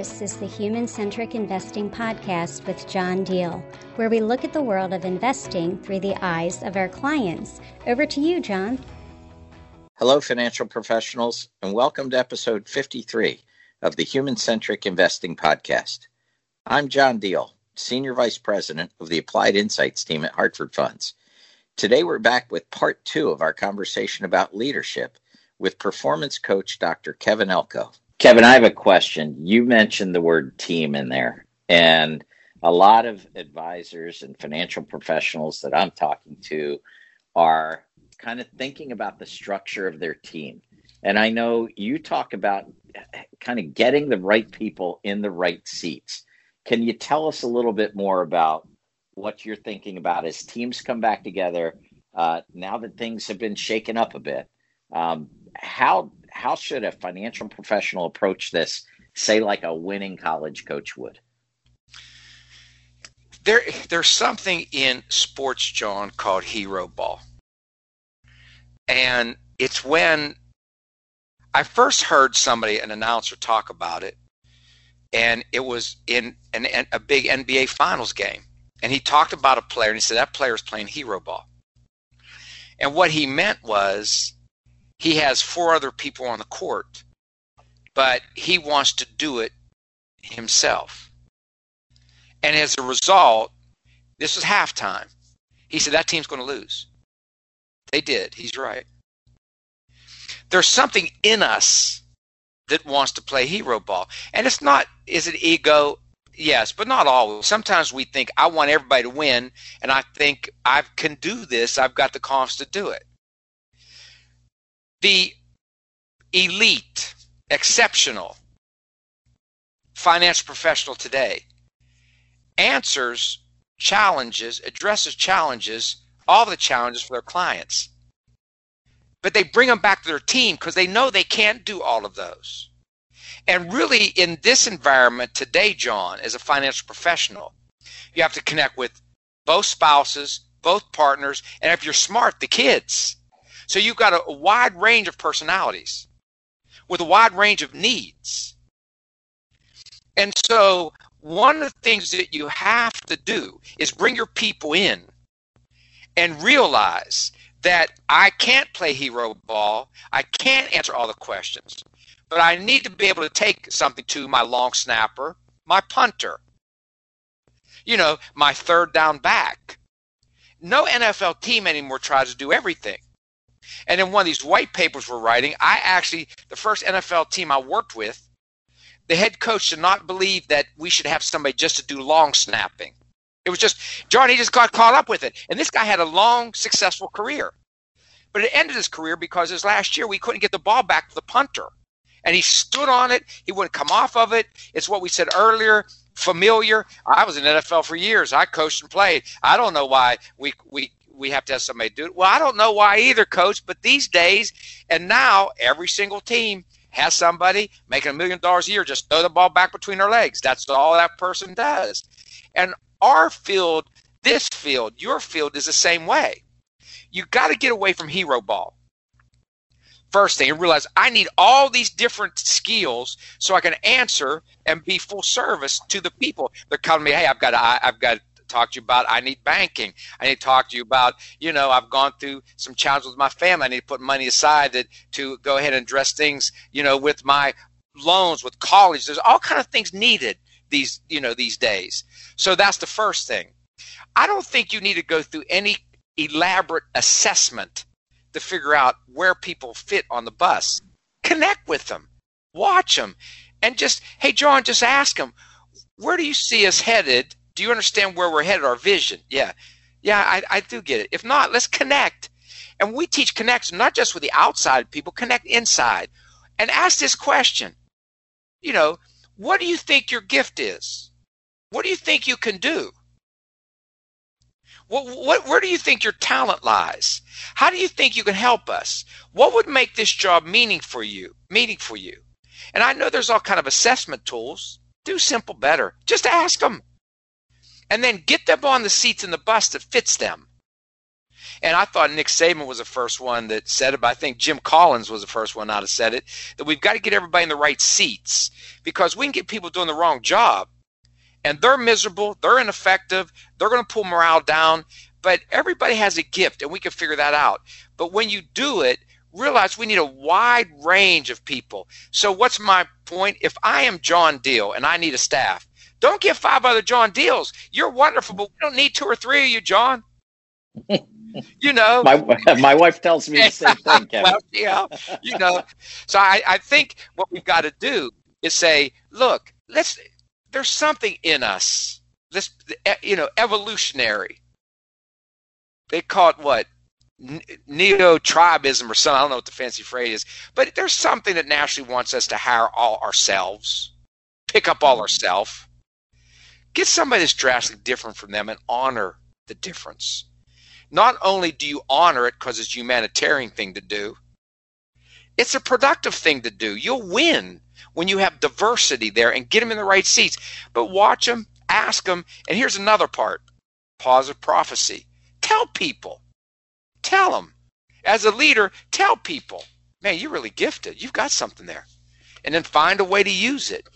This is the Human Centric Investing Podcast with John Diehl, where we look at the world of investing through the eyes of our clients. Over to you, John. Hello, financial professionals, and welcome to episode 53 of the Human Centric Investing Podcast. I'm John Diehl, Senior Vice President of the Applied Insights team at Hartford Funds. Today, we're back with part two of our conversation about leadership with performance coach Dr. Kevin Elko. Kevin, I have a question. You mentioned the word team in there, and a lot of advisors and financial professionals that I'm talking to are kind of thinking about the structure of their team. And I know you talk about kind of getting the right people in the right seats. Can you tell us a little bit more about what you're thinking about as teams come back together uh, now that things have been shaken up a bit? Um, how how should a financial professional approach this, say, like a winning college coach would? There, there's something in sports, John, called hero ball. And it's when I first heard somebody, an announcer, talk about it, and it was in an, a big NBA Finals game. And he talked about a player, and he said that player is playing hero ball. And what he meant was he has four other people on the court, but he wants to do it himself. And as a result, this was halftime. He said that team's going to lose. They did. He's right. There's something in us that wants to play hero ball. And it's not, is it ego? Yes, but not always. Sometimes we think, I want everybody to win, and I think I can do this. I've got the confidence to do it the elite, exceptional financial professional today answers challenges, addresses challenges, all the challenges for their clients. But they bring them back to their team because they know they can't do all of those. And really, in this environment today, John, as a financial professional, you have to connect with both spouses, both partners, and if you're smart, the kids. So you've got a, a wide range of personalities with a wide range of needs. And so one of the things that you have to do is bring your people in and realize that I can't play hero ball. I can't answer all the questions, but I need to be able to take something to my long snapper, my punter, you know, my third down back. No NFL team anymore tries to do everything. And in one of these white papers we're writing, I actually, the first NFL team I worked with, the head coach did not believe that we should have somebody just to do long snapping. It was just, Johnny just got caught up with it. And this guy had a long, successful career. But it ended his career because his last year we couldn't get the ball back to the punter. And he stood on it. He wouldn't come off of it. It's what we said earlier familiar. I was in NFL for years. I coached and played. I don't know why we we we have to have somebody do it. Well, I don't know why either, coach, but these days and now every single team has somebody making a million dollars a year just throw the ball back between their legs. That's all that person does. And our field, this field, your field is the same way. You got to get away from hero ball. First thing, and realize I need all these different skills so I can answer and be full service to the people. They're calling me, hey, I've got, I've got talk to you about I need banking. I need to talk to you about, you know, I've gone through some challenges with my family. I need to put money aside to, to go ahead and address things, you know, with my loans, with college. There's all kind of things needed these, you know, these days. So that's the first thing. I don't think you need to go through any elaborate assessment to figure out where people fit on the bus. Connect with them, watch them, and just, hey, John, just ask them, where do you see us headed do you understand where we're headed, our vision? Yeah. Yeah, I, I do get it. If not, let's connect. And we teach connection not just with the outside people, connect inside. And ask this question. You know, what do you think your gift is? What do you think you can do? What, what, where do you think your talent lies? How do you think you can help us? What would make this job meaning for you? Meaning for you? And I know there's all kind of assessment tools. Do simple better. Just ask them and then get them on the seats in the bus that fits them. And I thought Nick Saban was the first one that said it, but I think Jim Collins was the first one not to said it. That we've got to get everybody in the right seats because we can get people doing the wrong job, and they're miserable, they're ineffective, they're going to pull morale down. But everybody has a gift, and we can figure that out. But when you do it, realize we need a wide range of people. So, what's my point? If I am John Diehl and I need a staff, don't get five other John Diehls. You're wonderful, but we don't need two or three of you, John. you know, my my wife tells me the same thing, Kevin. well, yeah, you know. So I, I think what we've got to do is say, look, let's. There's something in us. This, eh, you know, evolutionary. They call it what neo tribism or something. I don't know what the fancy phrase is, but there's something that naturally wants us to hire all ourselves, pick up all mm-hmm. ourselves, get somebody that's drastically different from them, and honor the difference. Not only do you honor it because it's a humanitarian thing to do, it's a productive thing to do. You'll win when you have diversity there and get them in the right seats. But watch them, ask them, and here's another part: positive prophecy. Tell people Tell them. As a leader, tell people, man, you're really gifted. You've got something there. And then find a way to use it.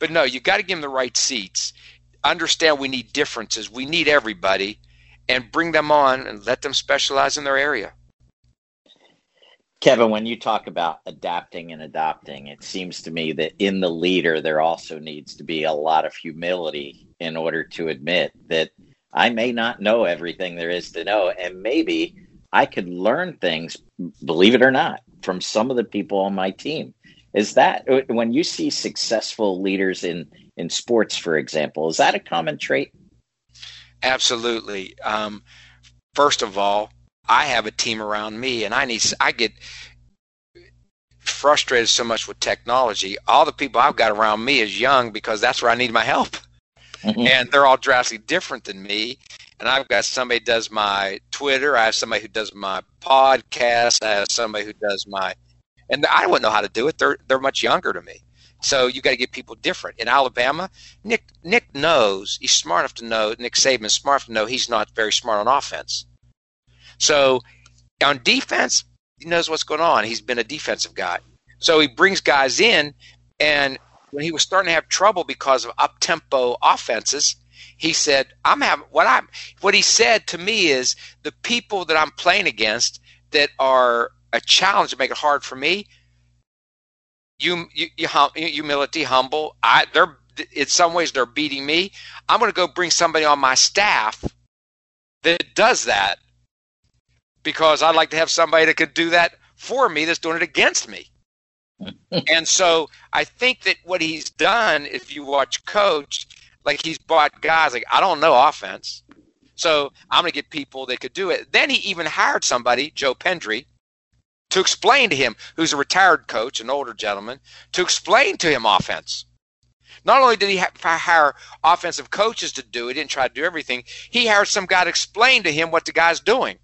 But no, you got to give them the right seats. Understand we need differences. We need everybody and bring them on and let them specialize in their area. Kevin, when you talk about adapting and adopting, it seems to me that in the leader, there also needs to be a lot of humility in order to admit that I may not know everything there is to know, and maybe I could learn things, believe it or not, from some of the people on my team. Is that when you see successful leaders in in sports, for example, is that a common trait? Absolutely. Um, first of all, I have a team around me, and I need I get frustrated so much with technology. All the people I've got around me is young because that's where I need my help mm-hmm. and they're all drastically different than me. And I've got somebody who does my Twitter. I have somebody who does my podcast. I have somebody who does my, and I wouldn't know how to do it. They're they're much younger to me. So you got to get people different. In Alabama, Nick Nick knows he's smart enough to know. Nick Saban's smart enough to know he's not very smart on offense. So on defense, he knows what's going on. He's been a defensive guy. So he brings guys in, and when he was starting to have trouble because of up tempo offenses, he said, "I'm having what I'm." What he said to me is, the people that I'm playing against that are a challenge to make it hard for me. You, you, you humility, humble. I, they're in some ways they're beating me. I'm going to go bring somebody on my staff that does that because I'd like to have somebody that could do that for me that's doing it against me and so I think that what he's done, if you watch Coach, like he's bought guys like I don't know offense, so I'm going to get people that could do it. Then he even hired somebody, Joe Pendry, to explain to him, who's a retired coach, an older gentleman, to explain to him offense. Not only did he hire offensive coaches to do it, he didn't try to do everything. He hired some guy to explain to him what the guy's doing.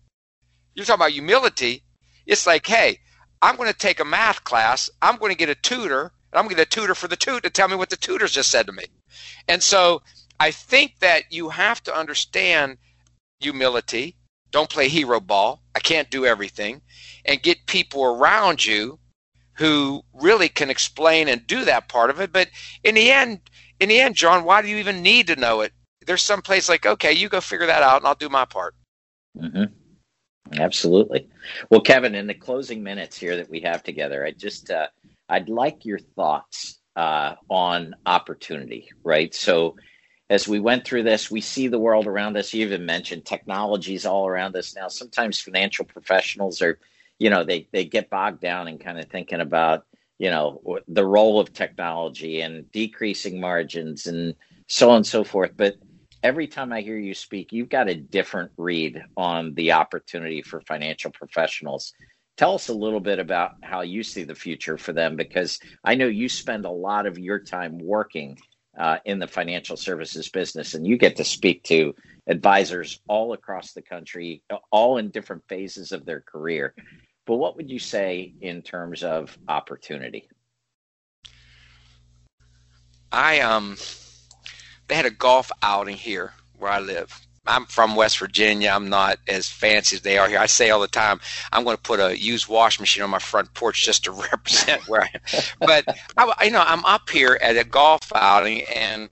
You're talking about humility. It's like, hey, I'm going to take a math class. I'm going to get a tutor, and I'm going to get a tutor for the tutor to tell me what the tutor's just said to me. And so I think that you have to understand humility. Don't play hero ball. I can't do everything. And get people around you who really can explain and do that part of it. But in the end, in the end, John, why do you even need to know it? There's some place like, okay, you go figure that out, and I'll do my part. Mm-hmm. Absolutely. Well, Kevin, in the closing minutes here that we have together, I just uh, I'd like your thoughts uh, on opportunity. Right. So, as we went through this, we see the world around us. You even mentioned technologies all around us now. Sometimes financial professionals are, you know, they they get bogged down in kind of thinking about, you know, the role of technology and decreasing margins and so on and so forth. But every time I hear you speak, you've got a different read on the opportunity for financial professionals. Tell us a little bit about how you see the future for them, because I know you spend a lot of your time working uh, in the financial services business, and you get to speak to advisors all across the country, all in different phases of their career. But what would you say in terms of opportunity? I um they had a golf outing here where I live. I'm from West Virginia. I'm not as fancy as they are here. I say all the time, I'm going to put a used washing machine on my front porch just to represent where I am. But I, you know, I'm up here at a golf outing, and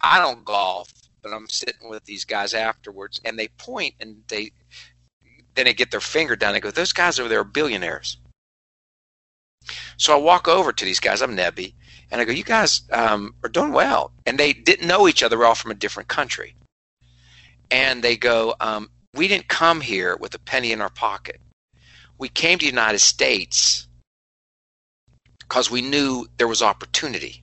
I don't golf, but I'm sitting with these guys afterwards, and they point and they then they get their finger down. They go, "Those guys over there are billionaires." So I walk over to these guys. I'm Nebby, and I go, "You guys um, are doing well." And they didn't know each other. We're all from a different country and they go, um, "We didn't come here with a penny in our pocket. We came to the United States because we knew there was opportunity."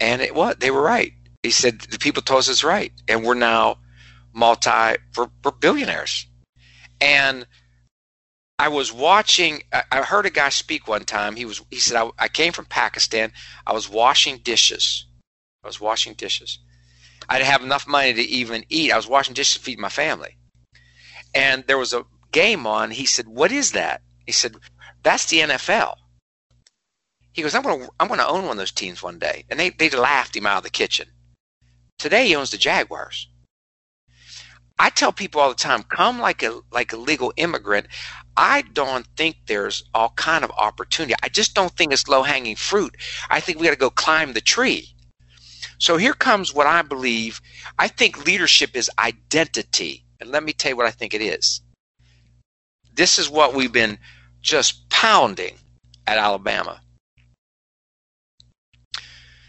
And it what they were right. He said the people told us it's right, and we're now multi for, billionaires. And I was watching. I heard a guy speak one time. He was. He said, I, "I came from Pakistan. I was washing dishes. I was washing dishes, I didn't have enough money to even eat. I was washing dishes to feed my family. And there was a game on. He said, What is that? He said, That's the NFL. He goes, I'm gonna I'm gonna own one of those teams one day. And they, they laughed him out of the kitchen. Today he owns the Jaguars. I tell people all the time, come like a like a legal immigrant. I don't think there's all kind of opportunity. I just don't think it's low hanging fruit. I think we got to go climb the tree. So here comes what I believe. I think leadership is identity. And let me tell you what I think it is. This is what we've been just pounding at Alabama.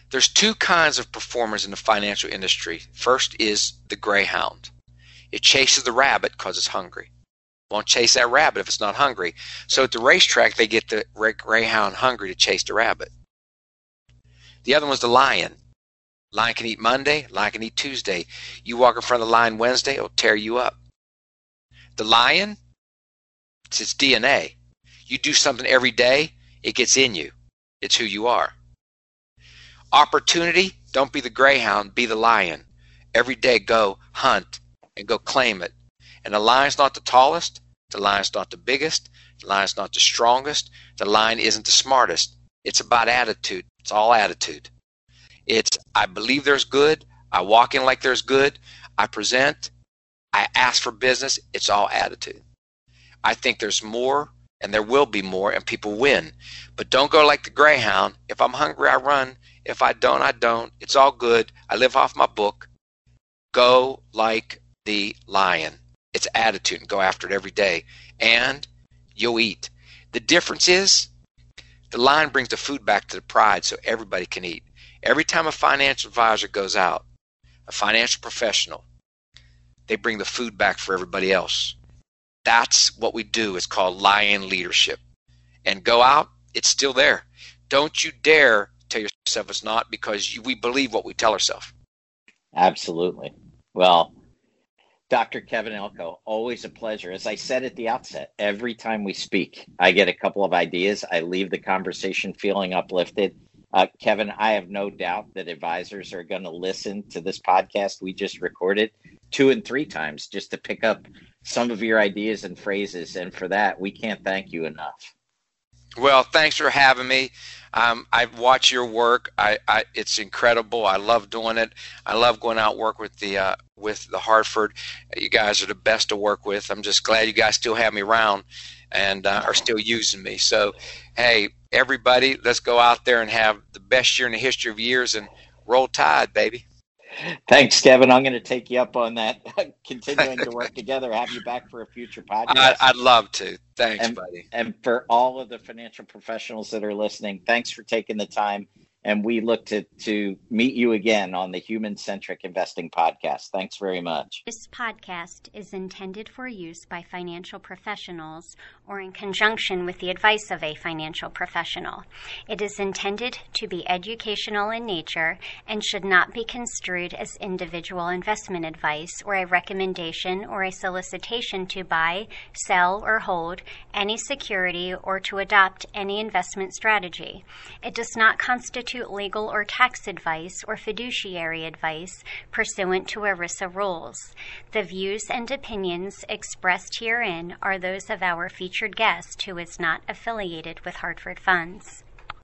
There's two kinds of performers in the financial industry. First is the greyhound. It chases the rabbit because it's hungry. Won't chase that rabbit if it's not hungry. So at the racetrack, they get the greyhound hungry to chase the rabbit. The other one's the lion. Lion can eat Monday, lion can eat Tuesday. You walk in front of the lion Wednesday, it'll tear you up. The lion, it's its DNA. You do something every day, it gets in you. It's who you are. Opportunity, don't be the greyhound, be the lion. Every day go hunt and go claim it. And the lion's not the tallest, the lion's not the biggest, the lion's not the strongest, the lion isn't the smartest. It's about attitude. It's all attitude. It's I believe there's good. I walk in like there's good. I present. I ask for business. It's all attitude. I think there's more and there will be more and people win. But don't go like the greyhound. If I'm hungry, I run. If I don't, I don't. It's all good. I live off my book. Go like the lion. It's attitude and go after it every day. And you'll eat. The difference is the lion brings the food back to the pride so everybody can eat. Every time a financial advisor goes out, a financial professional, they bring the food back for everybody else. That's what we do. It's called lion leadership. And go out, it's still there. Don't you dare tell yourself it's not because you, we believe what we tell ourselves. Absolutely. Well, Dr. Kevin Elko, always a pleasure. As I said at the outset, every time we speak, I get a couple of ideas. I leave the conversation feeling uplifted. Uh, Kevin, I have no doubt that advisors are going to listen to this podcast we just recorded two and three times just to pick up some of your ideas and phrases. And for that, we can't thank you enough. Well, thanks for having me. Um, I watch your work. I, I, it's incredible. I love doing it. I love going out work with the uh, with the Hartford. You guys are the best to work with. I'm just glad you guys still have me around and uh, are still using me. So, hey, everybody, let's go out there and have the best year in the history of years and roll tide, baby. Thanks, Kevin. I'm going to take you up on that. Continuing to work together, have you back for a future podcast. I, would love to. Thanks, and, buddy. And for all of the financial professionals that are listening, thanks for taking the time and we look to to meet you again on the Human Centric Investing podcast. Thanks very much. This podcast is intended for use by financial professionals or in conjunction with the advice of a financial professional. It is intended to be educational in nature and should not be construed as individual investment advice or a recommendation or a solicitation to buy, sell, or hold any security or to adopt any investment strategy. It does not constitute constitute legal or tax advice or fiduciary advice pursuant to ERISA rules. The views and opinions expressed herein are those of our featured guest who is not affiliated with Hartford Funds.